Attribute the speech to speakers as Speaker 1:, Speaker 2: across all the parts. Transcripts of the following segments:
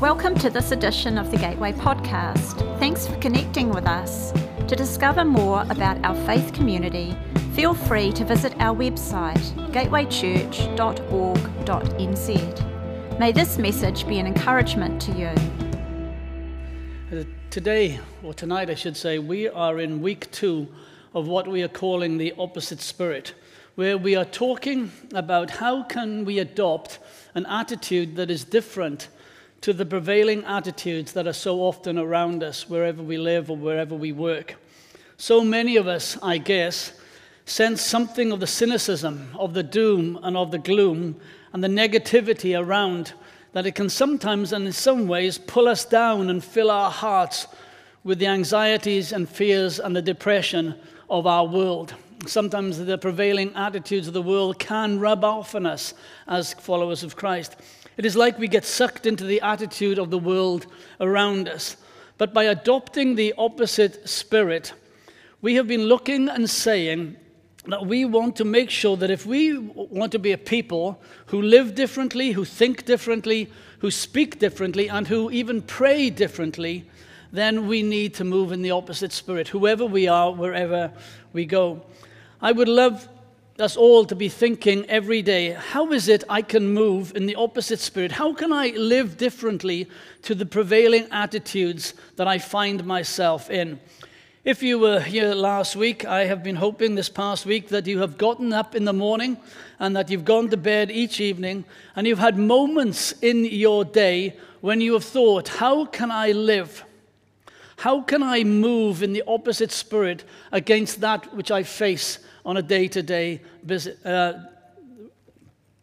Speaker 1: Welcome to this edition of the Gateway Podcast. Thanks for connecting with us. To discover more about our faith community, feel free to visit our website, gatewaychurch.org.nz. May this message be an encouragement to you.
Speaker 2: Uh, Today, or tonight, I should say, we are in week two of what we are calling the opposite spirit, where we are talking about how can we adopt an attitude that is different to the prevailing attitudes that are so often around us, wherever we live or wherever we work. So many of us, I guess, sense something of the cynicism, of the doom, and of the gloom, and the negativity around that it can sometimes, and in some ways, pull us down and fill our hearts with the anxieties and fears and the depression of our world. Sometimes the prevailing attitudes of the world can rub off on us as followers of Christ. It is like we get sucked into the attitude of the world around us. But by adopting the opposite spirit, we have been looking and saying that we want to make sure that if we want to be a people who live differently, who think differently, who speak differently, and who even pray differently, then we need to move in the opposite spirit, whoever we are, wherever we go. I would love us all to be thinking every day how is it I can move in the opposite spirit? How can I live differently to the prevailing attitudes that I find myself in? If you were here last week, I have been hoping this past week that you have gotten up in the morning and that you've gone to bed each evening and you've had moments in your day when you have thought, how can I live? How can I move in the opposite spirit against that which I face on a day to day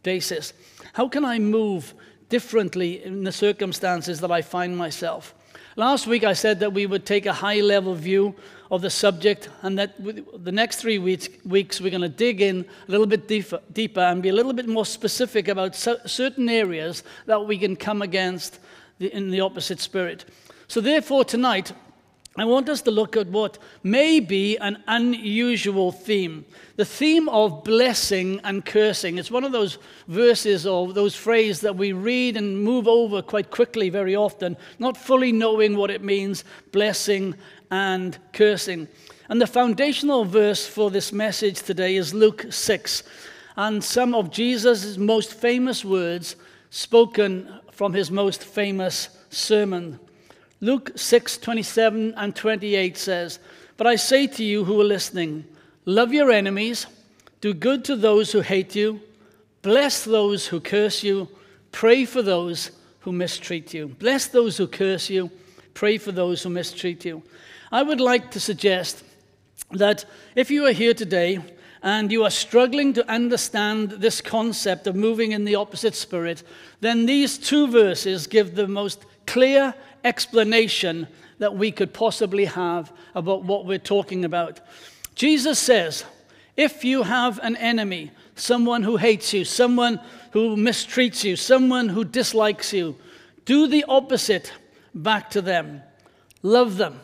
Speaker 2: basis? How can I move differently in the circumstances that I find myself? Last week I said that we would take a high level view of the subject, and that the next three weeks, weeks we're going to dig in a little bit deeper, deeper and be a little bit more specific about certain areas that we can come against in the opposite spirit. So, therefore, tonight I want us to look at what may be an unusual theme the theme of blessing and cursing. It's one of those verses or those phrases that we read and move over quite quickly very often, not fully knowing what it means blessing and cursing. And the foundational verse for this message today is Luke 6, and some of Jesus' most famous words spoken from his most famous sermon. Luke 6 27 and 28 says, But I say to you who are listening, love your enemies, do good to those who hate you, bless those who curse you, pray for those who mistreat you. Bless those who curse you, pray for those who mistreat you. I would like to suggest that if you are here today and you are struggling to understand this concept of moving in the opposite spirit, then these two verses give the most clear explanation that we could possibly have about what we're talking about. Jesus says, if you have an enemy, someone who hates you, someone who mistreats you, someone who dislikes you, do the opposite back to them. Love them,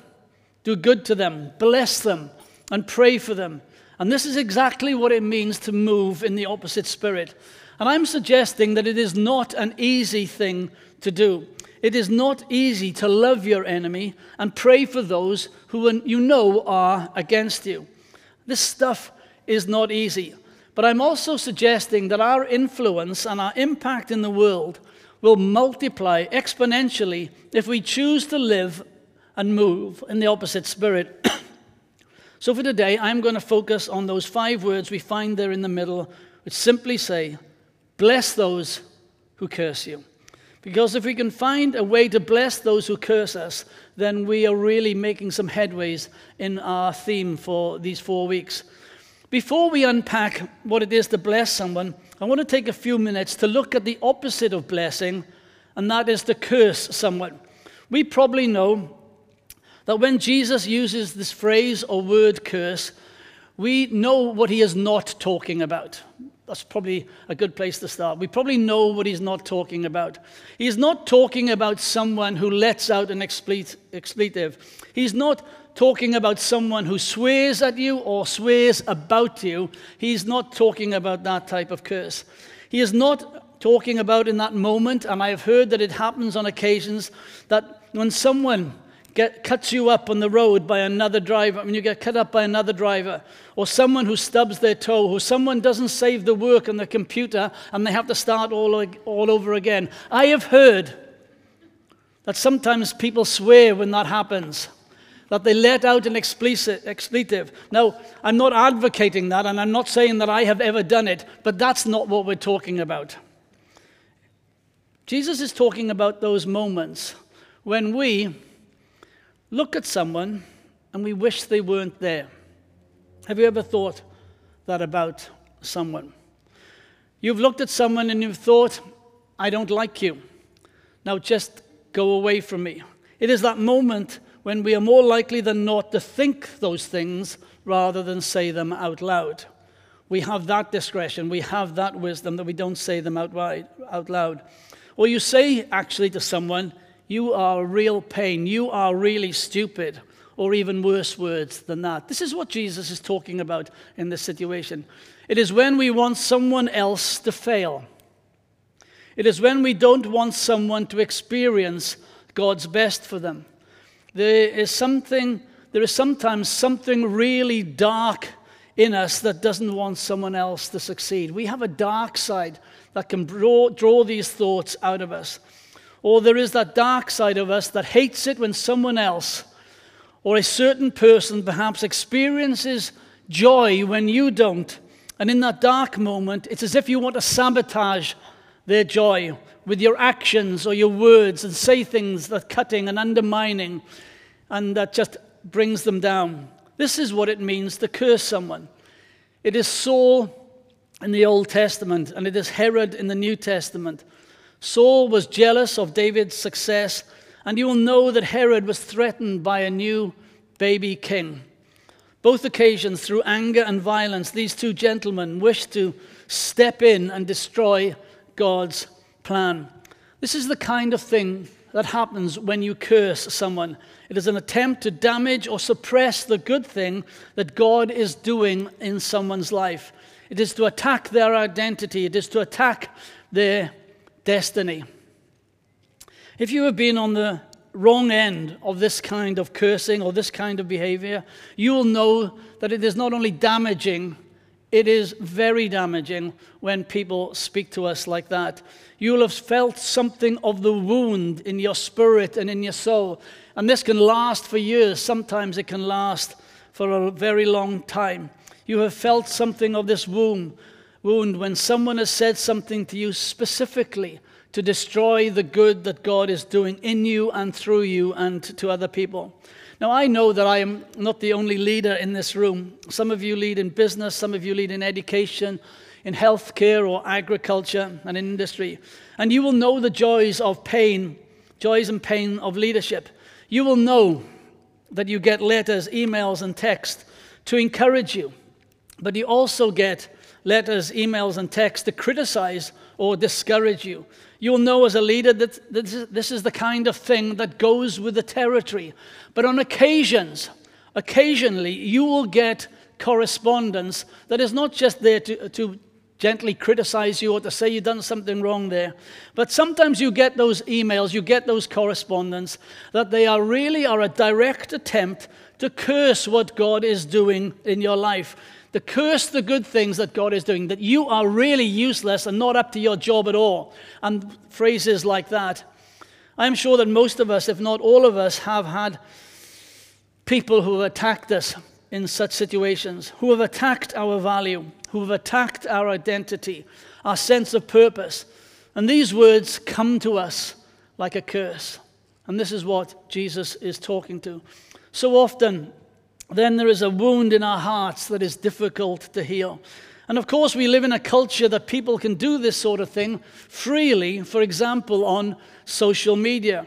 Speaker 2: do good to them, bless them, and pray for them. And this is exactly what it means to move in the opposite spirit. And I'm suggesting that it is not an easy thing to do. It is not easy to love your enemy and pray for those who you know are against you. This stuff is not easy. But I'm also suggesting that our influence and our impact in the world will multiply exponentially if we choose to live and move in the opposite spirit. so for today, I'm going to focus on those five words we find there in the middle, which simply say, Bless those who curse you. Because if we can find a way to bless those who curse us, then we are really making some headways in our theme for these four weeks. Before we unpack what it is to bless someone, I want to take a few minutes to look at the opposite of blessing, and that is to curse someone. We probably know that when Jesus uses this phrase or word curse, we know what he is not talking about. That's probably a good place to start. We probably know what he's not talking about. He's not talking about someone who lets out an expletive. He's not talking about someone who swears at you or swears about you. He's not talking about that type of curse. He is not talking about in that moment, and I have heard that it happens on occasions that when someone get, cuts you up on the road by another driver, when you get cut up by another driver, or someone who stubs their toe, or someone doesn't save the work on the computer and they have to start all, all over again. I have heard that sometimes people swear when that happens, that they let out an expletive. Now, I'm not advocating that, and I'm not saying that I have ever done it, but that's not what we're talking about. Jesus is talking about those moments when we look at someone and we wish they weren't there. Have you ever thought that about someone? You've looked at someone and you've thought, I don't like you. Now just go away from me. It is that moment when we are more likely than not to think those things rather than say them out loud. We have that discretion, we have that wisdom that we don't say them out, wide, out loud. Or you say actually to someone, You are real pain, you are really stupid, or even worse words than that. This is what Jesus is talking about in this situation. It is when we want someone else to fail. It is when we don't want someone to experience God's best for them. There is something, there is sometimes something really dark in us that doesn't want someone else to succeed. We have a dark side that can draw, draw these thoughts out of us. Or there is that dark side of us that hates it when someone else or a certain person perhaps experiences joy when you don't. And in that dark moment, it's as if you want to sabotage their joy with your actions or your words and say things that cutting and undermining and that just brings them down. This is what it means to curse someone. It is Saul in the Old Testament and it is Herod in the New Testament. Saul was jealous of David's success, and you will know that Herod was threatened by a new baby king. Both occasions, through anger and violence, these two gentlemen wished to step in and destroy God's plan. This is the kind of thing that happens when you curse someone. It is an attempt to damage or suppress the good thing that God is doing in someone's life. It is to attack their identity, it is to attack their destiny. If you have been on the wrong end of this kind of cursing or this kind of behavior, you will know that it is not only damaging, it is very damaging when people speak to us like that. You will have felt something of the wound in your spirit and in your soul. And this can last for years. Sometimes it can last for a very long time. You have felt something of this wound, wound when someone has said something to you specifically to destroy the good that God is doing in you and through you and to other people. Now, I know that I am not the only leader in this room. Some of you lead in business, some of you lead in education, in healthcare or agriculture and in industry. And you will know the joys of pain, joys and pain of leadership. You will know that you get letters, emails, and text to encourage you, but you also get letters, emails, and texts to criticize or discourage you. You'll know as a leader that this is the kind of thing that goes with the territory. But on occasions, occasionally, you will get correspondence that is not just there to, to gently criticize you or to say you've done something wrong there. But sometimes you get those emails, you get those correspondence that they are really are a direct attempt to curse what God is doing in your life to curse the good things that God is doing, that you are really useless and not up to your job at all, and phrases like that. I'm sure that most of us, if not all of us, have had people who have attacked us in such situations, who have attacked our value, who have attacked our identity, our sense of purpose. And these words come to us like a curse. And this is what Jesus is talking to. So often, then there is a wound in our hearts that is difficult to heal. And of course, we live in a culture that people can do this sort of thing freely, for example, on social media.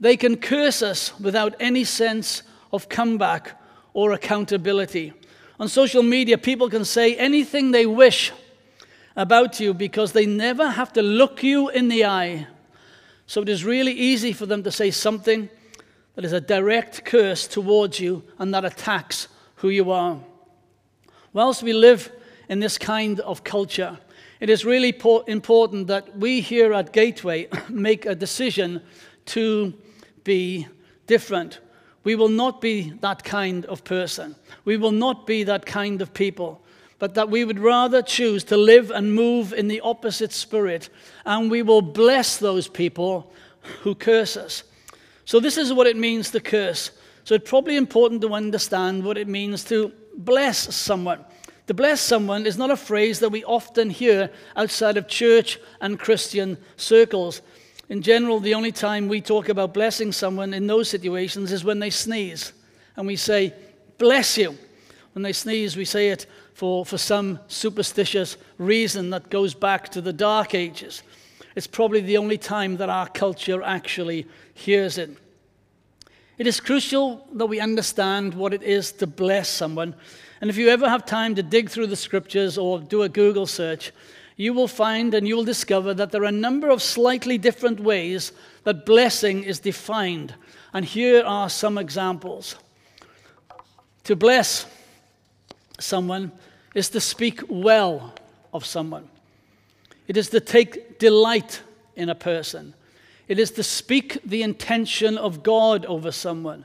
Speaker 2: They can curse us without any sense of comeback or accountability. On social media, people can say anything they wish about you because they never have to look you in the eye. So it is really easy for them to say something that is a direct curse towards you and that attacks who you are. Whilst we live in this kind of culture, It is really important that we here at Gateway make a decision to be different. We will not be that kind of person. We will not be that kind of people, but that we would rather choose to live and move in the opposite spirit, and we will bless those people who curse us. So, this is what it means to curse. So, it's probably important to understand what it means to bless someone. To bless someone is not a phrase that we often hear outside of church and Christian circles. In general, the only time we talk about blessing someone in those situations is when they sneeze. And we say, bless you. When they sneeze, we say it for, for some superstitious reason that goes back to the Dark Ages. It's probably the only time that our culture actually hears it. It is crucial that we understand what it is to bless someone and if you ever have time to dig through the scriptures or do a Google search, you will find and you will discover that there are a number of slightly different ways that blessing is defined. And here are some examples. To bless someone is to speak well of someone, it is to take delight in a person, it is to speak the intention of God over someone.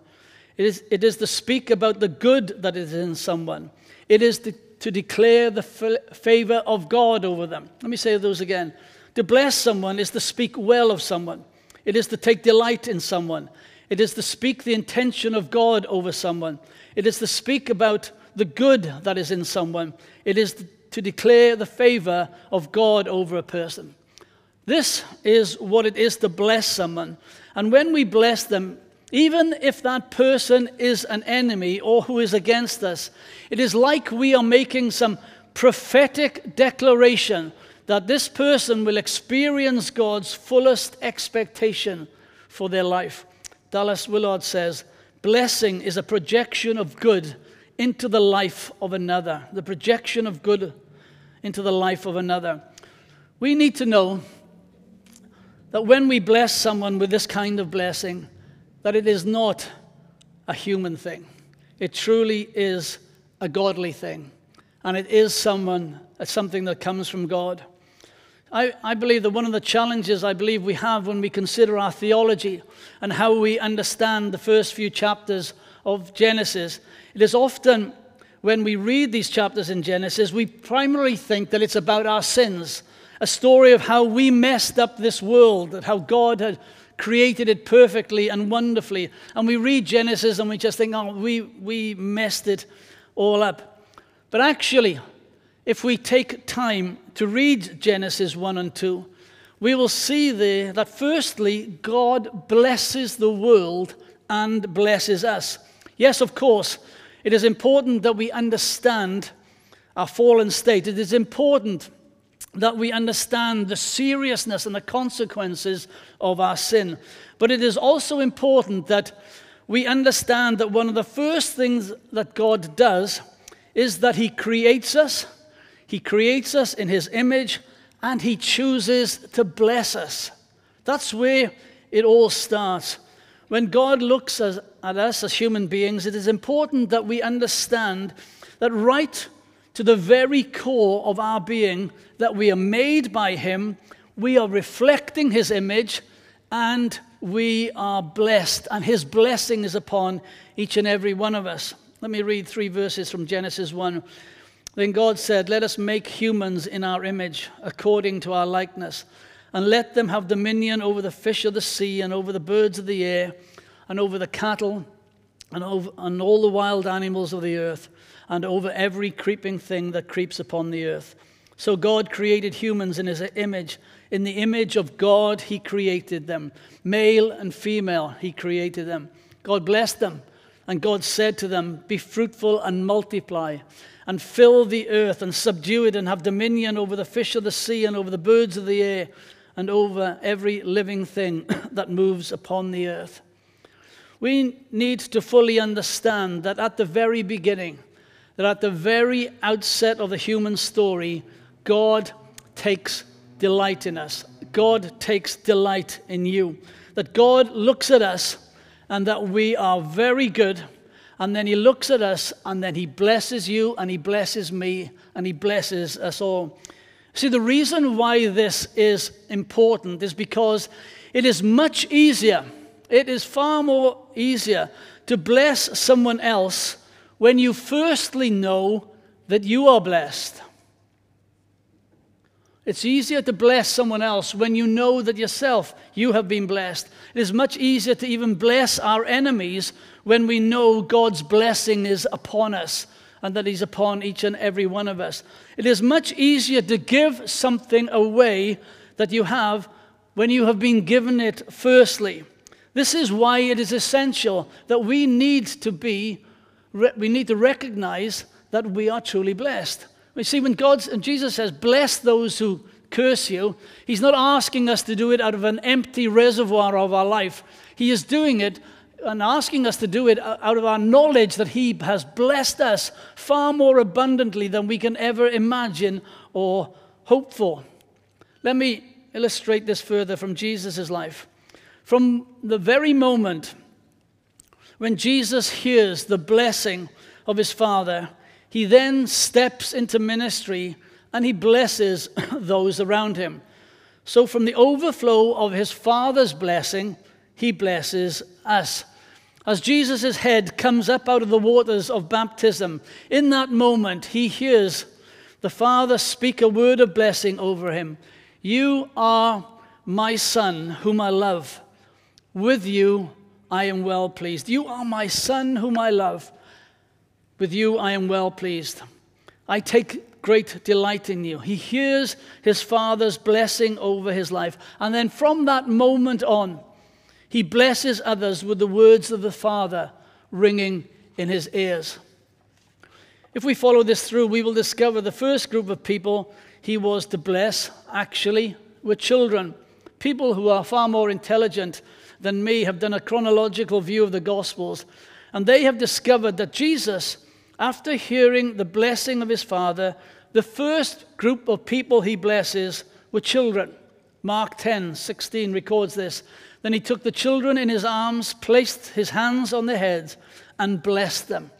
Speaker 2: It is, it is to speak about the good that is in someone. It is to, to declare the favor of God over them. Let me say those again. To bless someone is to speak well of someone. It is to take delight in someone. It is to speak the intention of God over someone. It is to speak about the good that is in someone. It is to declare the favor of God over a person. This is what it is to bless someone. And when we bless them, even if that person is an enemy or who is against us, it is like we are making some prophetic declaration that this person will experience God's fullest expectation for their life. Dallas Willard says, Blessing is a projection of good into the life of another. The projection of good into the life of another. We need to know that when we bless someone with this kind of blessing, that it is not a human thing. It truly is a godly thing. And it is someone, uh, something that comes from God. I, I, believe that one of the challenges I believe we have when we consider our theology and how we understand the first few chapters of Genesis, it is often when we read these chapters in Genesis, we primarily think that it's about our sins, a story of how we messed up this world, that how God had created it perfectly and wonderfully. And we read Genesis and we just think, oh, we, we messed it all up. But actually, if we take time to read Genesis 1 and 2, we will see there that firstly, God blesses the world and blesses us. Yes, of course, it is important that we understand our fallen state. It is important that we understand the seriousness and the consequences of our sin. But it is also important that we understand that one of the first things that God does is that He creates us, He creates us in His image, and He chooses to bless us. That's where it all starts. When God looks at us as human beings, it is important that we understand that right to the very core of our being that we are made by Him, we are reflecting His image, and we are blessed, and His blessing is upon each and every one of us. Let me read three verses from Genesis 1. Then God said, Let us make humans in our image, according to our likeness, and let them have dominion over the fish of the sea, and over the birds of the air, and over the cattle, and, over, and all the wild animals of the earth and over every creeping thing that creeps upon the earth. So God created humans in his image. In the image of God, he created them. Male and female, he created them. God blessed them. And God said to them, Be fruitful and multiply, and fill the earth, and subdue it, and have dominion over the fish of the sea, and over the birds of the air, and over every living thing that moves upon the earth. We need to fully understand that at the very beginning, that at the very outset of the human story, God takes delight in us. God takes delight in you. That God looks at us and that we are very good. And then He looks at us and then He blesses you and He blesses me and He blesses us all. See, the reason why this is important is because it is much easier, it is far more easier to bless someone else when you firstly know that you are blessed. It's easier to bless someone else when you know that yourself you have been blessed. It is much easier to even bless our enemies when we know God's blessing is upon us and that He's upon each and every one of us. It is much easier to give something away that you have when you have been given it firstly. This is why it is essential that we need to be, we need to recognize that we are truly blessed. We see when God and Jesus says, bless those who curse you, he's not asking us to do it out of an empty reservoir of our life. He is doing it and asking us to do it out of our knowledge that he has blessed us far more abundantly than we can ever imagine or hope for. Let me illustrate this further from Jesus' life. From the very moment when Jesus hears the blessing of his Father, he then steps into ministry and he blesses those around him. So, from the overflow of his Father's blessing, he blesses us. As Jesus' head comes up out of the waters of baptism, in that moment, he hears the Father speak a word of blessing over him. You are my Son, whom I love. With you I am well pleased. You are my Son, whom I love. With you I am well pleased. I take great delight in you. He hears his father's blessing over his life. And then from that moment on, he blesses others with the words of the Father ringing in his ears. If we follow this through, we will discover the first group of people he was to bless actually were children. People who are far more intelligent than me have done a chronological view of the Gospels, and they have discovered that Jesus after hearing the blessing of his father, the first group of people he blesses were children. Mark 10 16 records this. Then he took the children in his arms, placed his hands on their heads, and blessed them.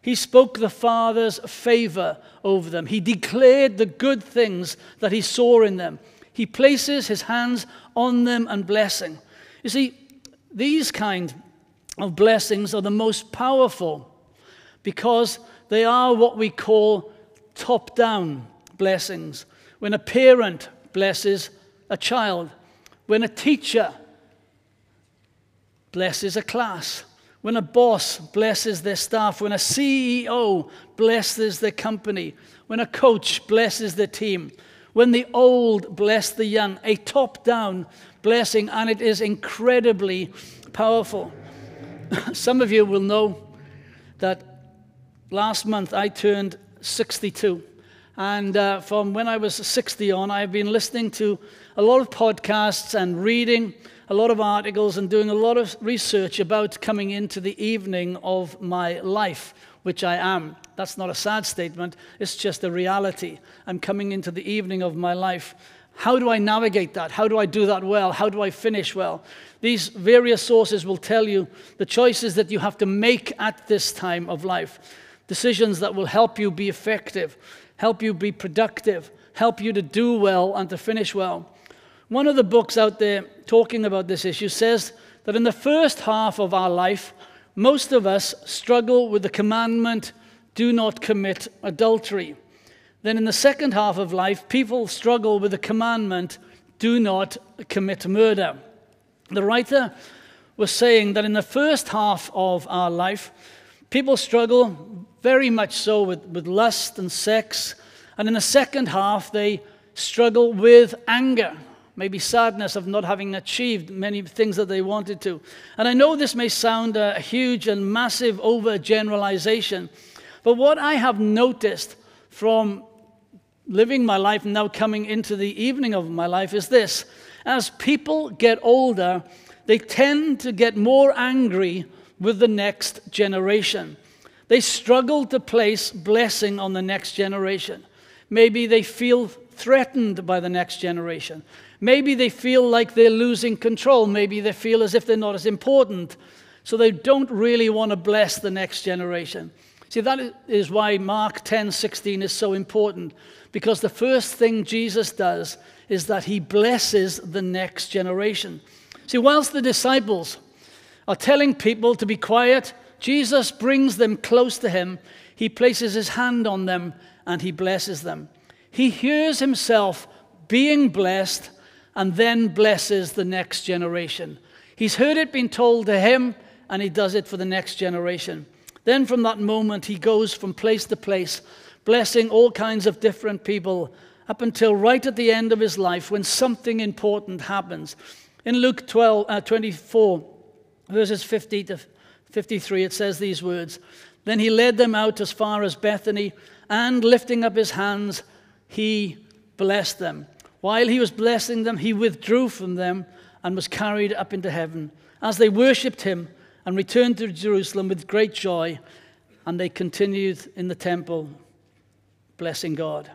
Speaker 2: He spoke the Father's favor over them. He declared the good things that he saw in them. He places his hands on them and blessing. You see, these kind of blessings are the most powerful because they are what we call top down blessings. When a parent blesses a child, when a teacher blesses a class, when a boss blesses their staff, when a CEO blesses their company, when a coach blesses their team, when the old bless the young, a top down blessing, and it is incredibly powerful. Some of you will know that last month I turned 62. And uh, from when I was 60 on, I've been listening to a lot of podcasts and reading a lot of articles and doing a lot of research about coming into the evening of my life, which I am. That's not a sad statement, it's just a reality. I'm coming into the evening of my life. How do I navigate that? How do I do that well? How do I finish well? These various sources will tell you the choices that you have to make at this time of life decisions that will help you be effective, help you be productive, help you to do well and to finish well. One of the books out there talking about this issue says that in the first half of our life, most of us struggle with the commandment, do not commit adultery. Then in the second half of life, people struggle with the commandment, do not commit murder. The writer was saying that in the first half of our life, people struggle very much so with, with lust and sex. And in the second half, they struggle with anger, maybe sadness of not having achieved many things that they wanted to. And I know this may sound a huge and massive overgeneralization, but what I have noticed from living my life now coming into the evening of my life is this as people get older, they tend to get more angry with the next generation. They struggle to place blessing on the next generation. Maybe they feel threatened by the next generation. Maybe they feel like they're losing control. Maybe they feel as if they're not as important. So they don't really want to bless the next generation. See, that is why Mark 10 16 is so important, because the first thing Jesus does is that he blesses the next generation. See, whilst the disciples are telling people to be quiet, Jesus brings them close to him. He places his hand on them and he blesses them. He hears himself being blessed and then blesses the next generation. He's heard it being told to him and he does it for the next generation. Then from that moment, he goes from place to place, blessing all kinds of different people up until right at the end of his life when something important happens. In Luke 12, uh, 24, verses 50 to 53, it says these words Then he led them out as far as Bethany, and lifting up his hands, he blessed them. While he was blessing them, he withdrew from them and was carried up into heaven. As they worshipped him and returned to Jerusalem with great joy, and they continued in the temple, blessing God.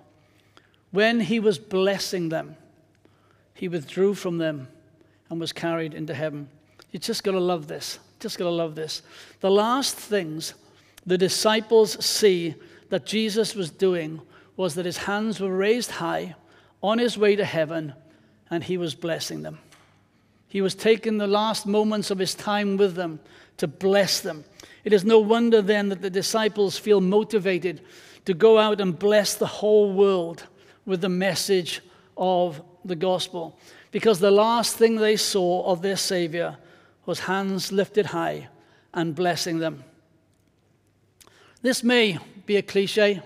Speaker 2: When he was blessing them, he withdrew from them and was carried into heaven. You just got to love this. Just got to love this. The last things the disciples see that Jesus was doing was that his hands were raised high on his way to heaven and he was blessing them. He was taking the last moments of his time with them to bless them. It is no wonder then that the disciples feel motivated to go out and bless the whole world with the message of the gospel. Because the last thing they saw of their Savior was hands lifted high and blessing them. This may be a cliche,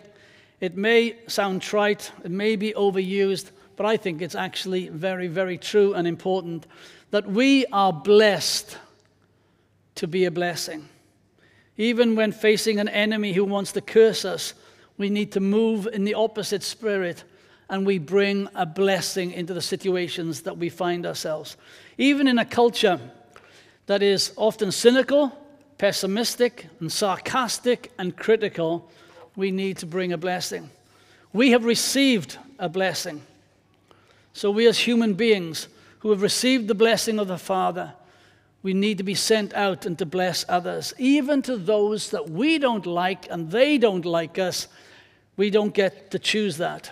Speaker 2: it may sound trite, it may be overused, but I think it's actually very, very true and important that we are blessed to be a blessing. Even when facing an enemy who wants to curse us, we need to move in the opposite spirit and we bring a blessing into the situations that we find ourselves. Even in a culture that is often cynical, pessimistic, and sarcastic and critical, we need to bring a blessing. We have received a blessing. So, we as human beings who have received the blessing of the Father, we need to be sent out and to bless others, even to those that we don't like and they don't like us. We don't get to choose that.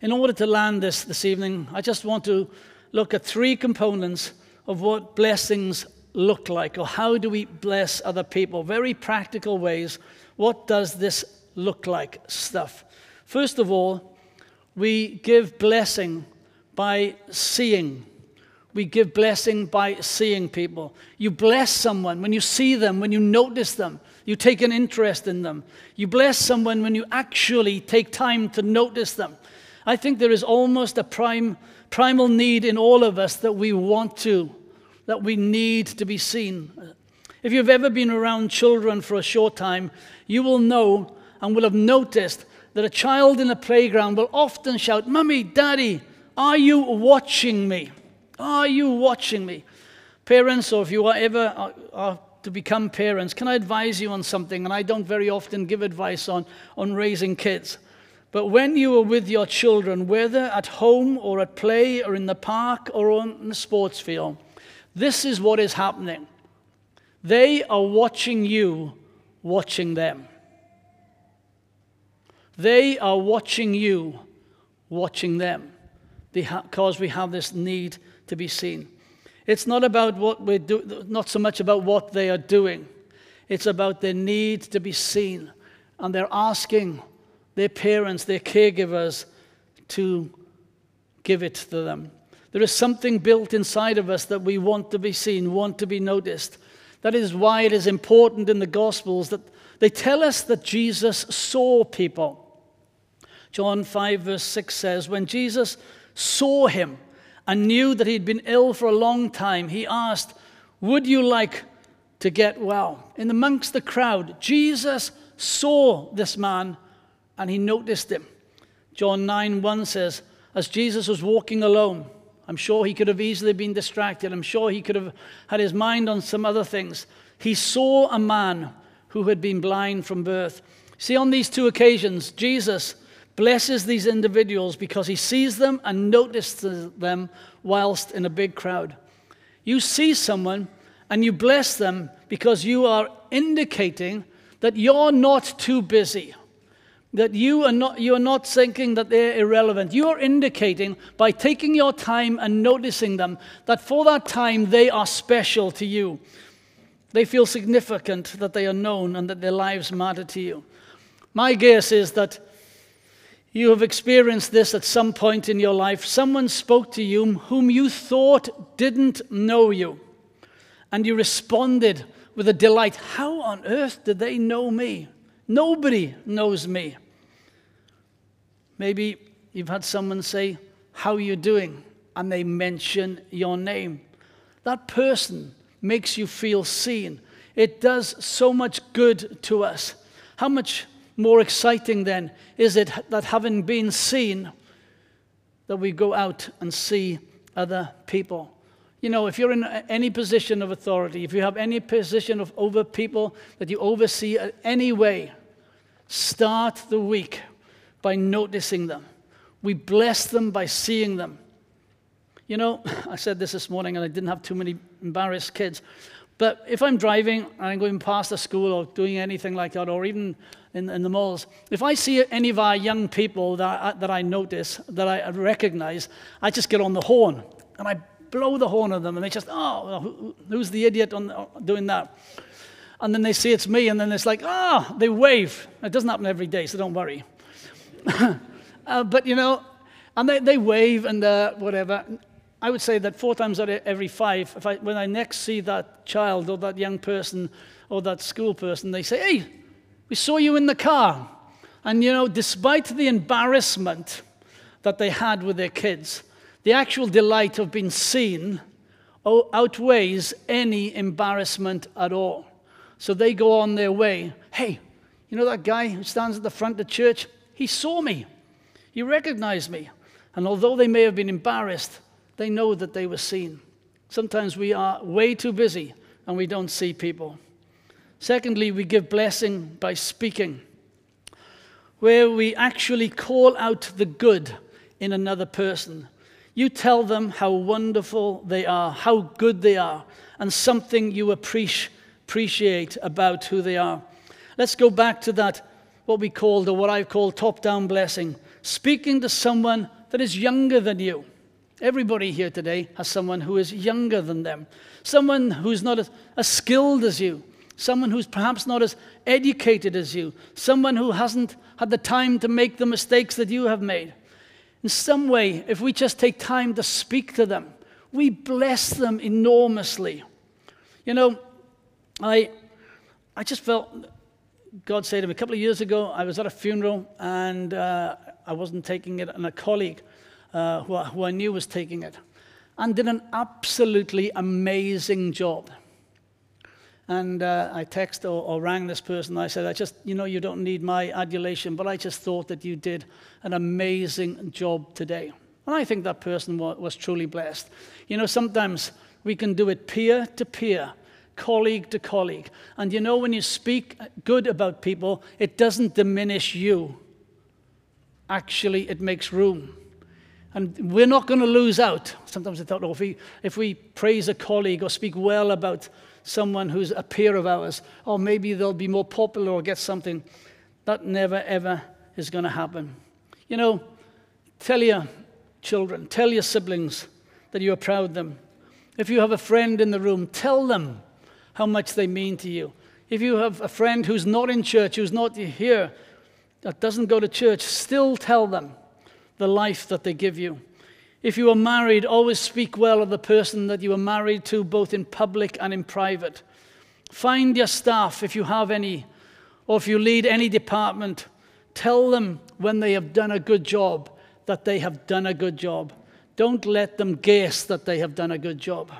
Speaker 2: In order to land this this evening, I just want to look at three components of what blessings look like, or how do we bless other people? Very practical ways. What does this look like stuff? First of all, we give blessing by seeing. We give blessing by seeing people. You bless someone when you see them, when you notice them, you take an interest in them. You bless someone when you actually take time to notice them. I think there is almost a prime, primal need in all of us that we want to, that we need to be seen. If you've ever been around children for a short time, you will know and will have noticed that a child in a playground will often shout, Mummy, Daddy, are you watching me? Are you watching me? Parents, or if you are ever are, are to become parents, can I advise you on something? And I don't very often give advice on, on raising kids. But when you are with your children, whether at home or at play or in the park or on the sports field, this is what is happening. They are watching you, watching them. They are watching you, watching them, because we have this need to be seen. It's not about what we do, not so much about what they are doing. It's about their need to be seen. And they're asking, their parents, their caregivers, to give it to them. There is something built inside of us that we want to be seen, want to be noticed. That is why it is important in the Gospels that they tell us that Jesus saw people. John 5, verse 6 says, When Jesus saw him and knew that he'd been ill for a long time, he asked, Would you like to get well? In amongst the crowd, Jesus saw this man and he noticed him. John 9 1 says, As Jesus was walking alone, I'm sure he could have easily been distracted. I'm sure he could have had his mind on some other things. He saw a man who had been blind from birth. See, on these two occasions, Jesus blesses these individuals because he sees them and notices them whilst in a big crowd. You see someone And you bless them because you are indicating that you're not too busy. That you are not, you are not thinking that they're irrelevant. You are indicating by taking your time and noticing them that for that time they are special to you. They feel significant, that they are known, and that their lives matter to you. My guess is that you have experienced this at some point in your life. Someone spoke to you whom you thought didn't know you, and you responded with a delight. How on earth did they know me? Nobody knows me. Maybe you've had someone say, How are you doing? And they mention your name. That person makes you feel seen. It does so much good to us. How much more exciting then is it that having been seen, that we go out and see other people? You know, if you're in any position of authority, if you have any position of over people that you oversee in any way, start the week by noticing them. We bless them by seeing them. You know, I said this this morning and I didn't have too many embarrassed kids. But if I'm driving and I'm going past a school or doing anything like that, or even in, in the malls, if I see any of our young people that I, that I notice, that I recognize, I just get on the horn and I blow the horn at them and they just, oh, who's the idiot on, doing that? And then they see it's me and then it's like, ah, oh, they wave. It doesn't happen every day, so don't worry. uh, but you know, and they, they wave and uh, whatever. I would say that four times out of every five, I, when I next see that child or that young person or that school person, they say, Hey, we saw you in the car. And you know, despite the embarrassment that they had with their kids, the actual delight of being seen outweighs any embarrassment at all. So they go on their way. Hey, you know that guy who stands at the front of church? He saw me. He recognized me. And although they may have been embarrassed, they know that they were seen. Sometimes we are way too busy and we don't see people. Secondly, we give blessing by speaking, where we actually call out the good in another person. You tell them how wonderful they are, how good they are, and something you appreciate about who they are. Let's go back to that, what we called, or what I've called top down blessing. Speaking to someone that is younger than you. Everybody here today has someone who is younger than them, someone who's not as, as, skilled as you, someone who's perhaps not as educated as you, someone who hasn't had the time to make the mistakes that you have made. In some way, if we just take time to speak to them, we bless them enormously. You know, I, I just felt God said to me a couple of years ago, I was at a funeral and uh, I wasn't taking it, and a colleague uh, who, who I knew was taking it, and did an absolutely amazing job. And uh, I texted or, or, rang this person. I said, I just, you know, you don't need my adulation, but I just thought that you did an amazing job today. And I think that person was truly blessed. You know, sometimes we can do it peer to peer, colleague to colleague. And you know, when you speak good about people, it doesn't diminish you. Actually, it makes room. And we're not going to lose out. Sometimes I thought, oh, if we, if we praise a colleague or speak well about someone who's a peer of ours, or oh, maybe they'll be more popular or get something. That never, ever is going to happen. You know, tell your children, tell your siblings that you are proud of them. If you have a friend in the room, tell them how much they mean to you. If you have a friend who's not in church, who's not here, that doesn't go to church, still tell them the life that they give you. If you are married, always speak well of the person that you are married to, both in public and in private. Find your staff, if you have any, or if you lead any department, tell them when they have done a good job that they have done a good job. Don't let them guess that they have done a good job.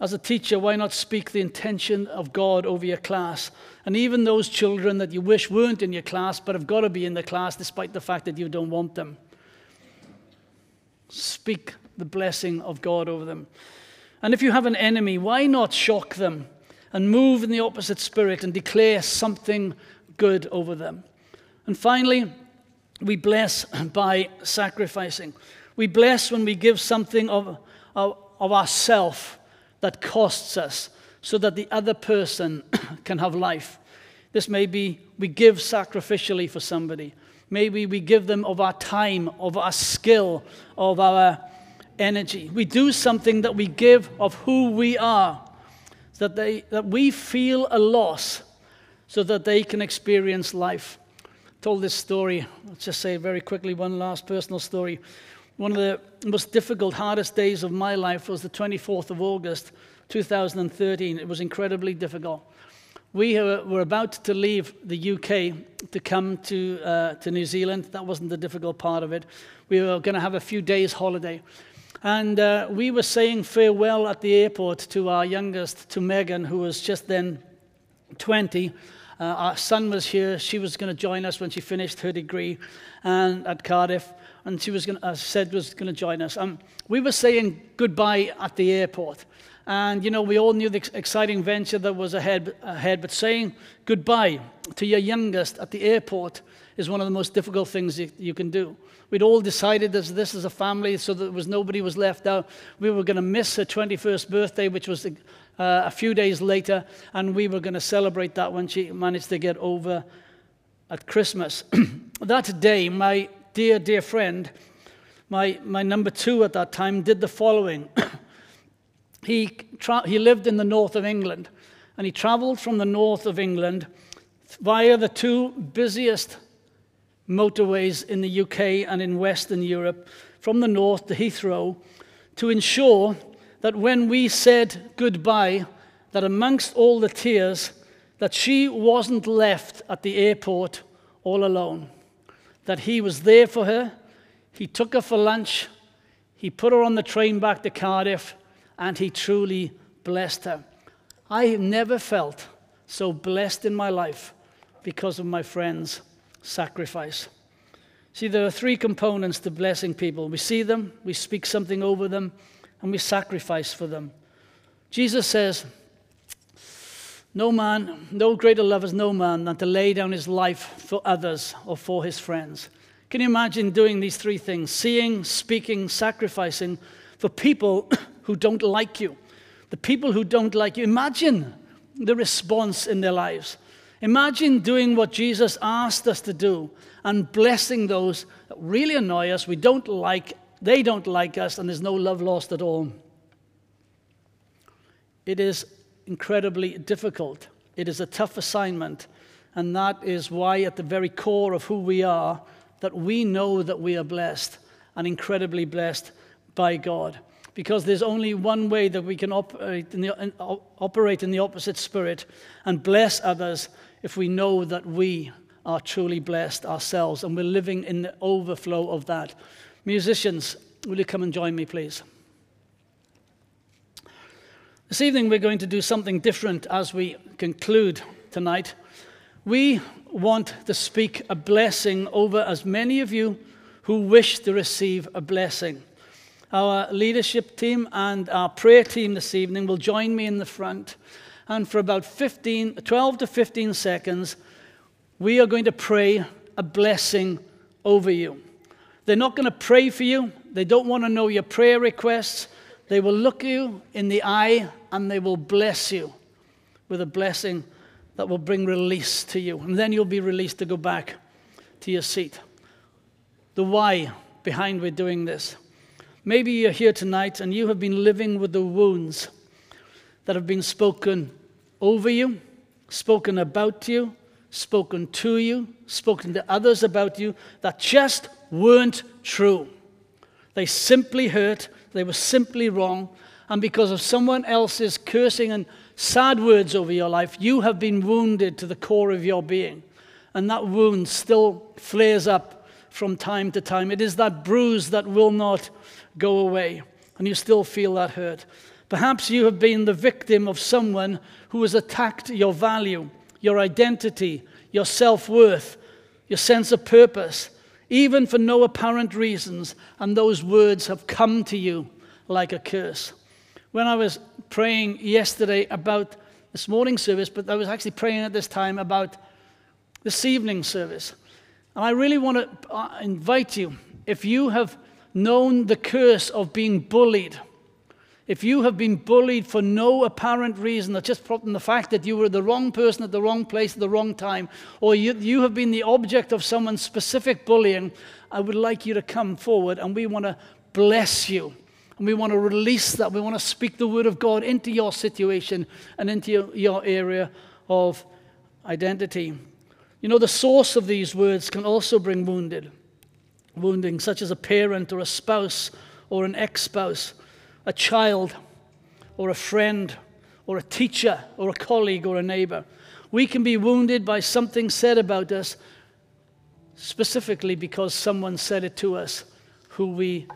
Speaker 2: As a teacher, why not speak the intention of God over your class? And even those children that you wish weren't in your class but have got to be in the class despite the fact that you don't want them. Speak the blessing of God over them. And if you have an enemy, why not shock them and move in the opposite spirit and declare something good over them? And finally, we bless by sacrificing. We bless when we give something of, of, of ourself that costs us so that the other person can have life. This may be we give sacrificially for somebody. Maybe we give them of our time, of our skill, of our energy. We do something that we give of who we are, that, they, that we feel a loss so that they can experience life. I told this story, let's just say very quickly one last personal story. One of the most difficult, hardest days of my life was the 24th of August, 2013. It was incredibly difficult. We were about to leave the UK to come to, uh, to New Zealand. That wasn't the difficult part of it. We were going to have a few days' holiday. And uh, we were saying farewell at the airport to our youngest, to Megan, who was just then 20. Uh, our son was here. She was going to join us when she finished her degree and, at Cardiff. And she was going to, said was going to join us. Um, we were saying goodbye at the airport. And, you know, we all knew the exciting venture that was ahead, ahead, but saying goodbye to your youngest at the airport is one of the most difficult things you, can do. We'd all decided that this as a family so that was, nobody was left out. We were going to miss her 21st birthday, which was uh, a few days later, and we were going to celebrate that when she managed to get over at Christmas. that day, my dear, dear friend, my, my number two at that time, did the following. he, tra- he lived in the north of England, and he traveled from the north of England via the two busiest motorways in the UK and in Western Europe, from the north to Heathrow, to ensure that when we said goodbye, that amongst all the tears, that she wasn't left at the airport all alone, that he was there for her, he took her for lunch, he put her on the train back to Cardiff, and he truly blessed her. I have never felt so blessed in my life because of my friend's sacrifice. See, there are three components to blessing people we see them, we speak something over them, and we sacrifice for them. Jesus says, No man, no greater love is no man than to lay down his life for others or for his friends. Can you imagine doing these three things seeing, speaking, sacrificing for people who don't like you. The people who don't like you, imagine the response in their lives. Imagine doing what Jesus asked us to do and blessing those that really annoy us, we don't like, they don't like us, and there's no love lost at all. It is incredibly difficult. It is a tough assignment, and that is why, at the very core of who we are, that we know that we are blessed and incredibly blessed by God because there's only one way that we can operate uh, in, the, operate in the opposite spirit and bless others if we know that we are truly blessed ourselves and we're living in the overflow of that. Musicians, will you come and join me, please? This evening, we're going to do something different as we conclude tonight. We want to speak a blessing over as many of you who wish to receive a blessing. Our leadership team and our prayer team this evening will join me in the front. And for about 15, 12 to 15 seconds, we are going to pray a blessing over you. They're not going to pray for you. They don't want to know your prayer requests. They will look you in the eye and they will bless you with a blessing that will bring release to you. And then you'll be released to go back to your seat. The why behind we're doing this. Maybe you're here tonight and you have been living with the wounds that have been spoken over you, spoken about you, spoken to you, spoken to others about you that just weren't true. They simply hurt, they were simply wrong, and because of someone else's cursing and sad words over your life, you have been wounded to the core of your being. And that wound still flares up from time to time. It is that bruise that will not go away, and you still feel that hurt. Perhaps you have been the victim of someone who has attacked your value, your identity, your self worth, your sense of purpose, even for no apparent reasons, and those words have come to you like a curse. When I was praying yesterday about this morning service, but I was actually praying at this time about this evening service. And I really want to uh, invite you, if you have known the curse of being bullied, If you have been bullied for no apparent reason, or just from the fact that you were the wrong person at the wrong place at the wrong time, or you, you have been the object of someone's specific bullying, I would like you to come forward and we want to bless you. And we want to release that. We want to speak the word of God into your situation and into your, your area of identity. You know, the source of these words can also bring wounded, wounding, such as a parent or a spouse or an ex spouse a child or a friend or a teacher or a colleague or a neighbor. We can be wounded by something said about us specifically because someone said it to us who we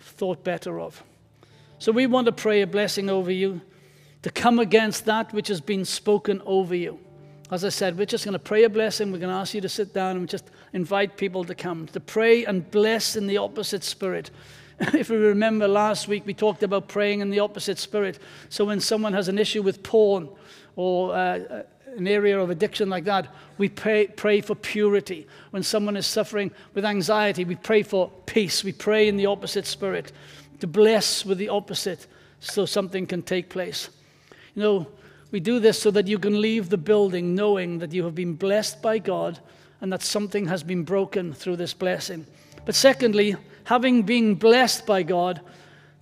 Speaker 2: thought better of. So we want to pray a blessing over you to come against that which has been spoken over you. As I said, we're just going to pray a blessing. We're going to ask you to sit down and just invite people to come to pray and bless in the opposite spirit. if we remember last week, we talked about praying in the opposite spirit. So when someone has an issue with porn or uh, an area of addiction like that, we pray, pray for purity. When someone is suffering with anxiety, we pray for peace. We pray in the opposite spirit to bless with the opposite so something can take place. You know, we do this so that you can leave the building knowing that you have been blessed by God and that something has been broken through this blessing. But secondly, having been blessed by God,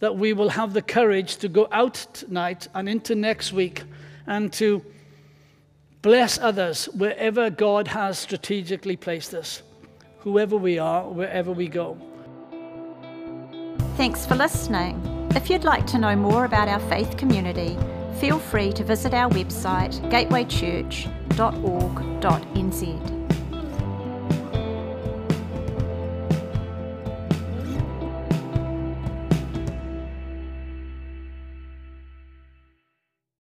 Speaker 2: that we will have the courage to go out tonight and into next week and to bless others wherever God has strategically placed us, whoever we are, wherever we go.
Speaker 1: Thanks for listening. If you'd like to know more about our faith community, feel free to visit our website gatewaychurch.org.nz.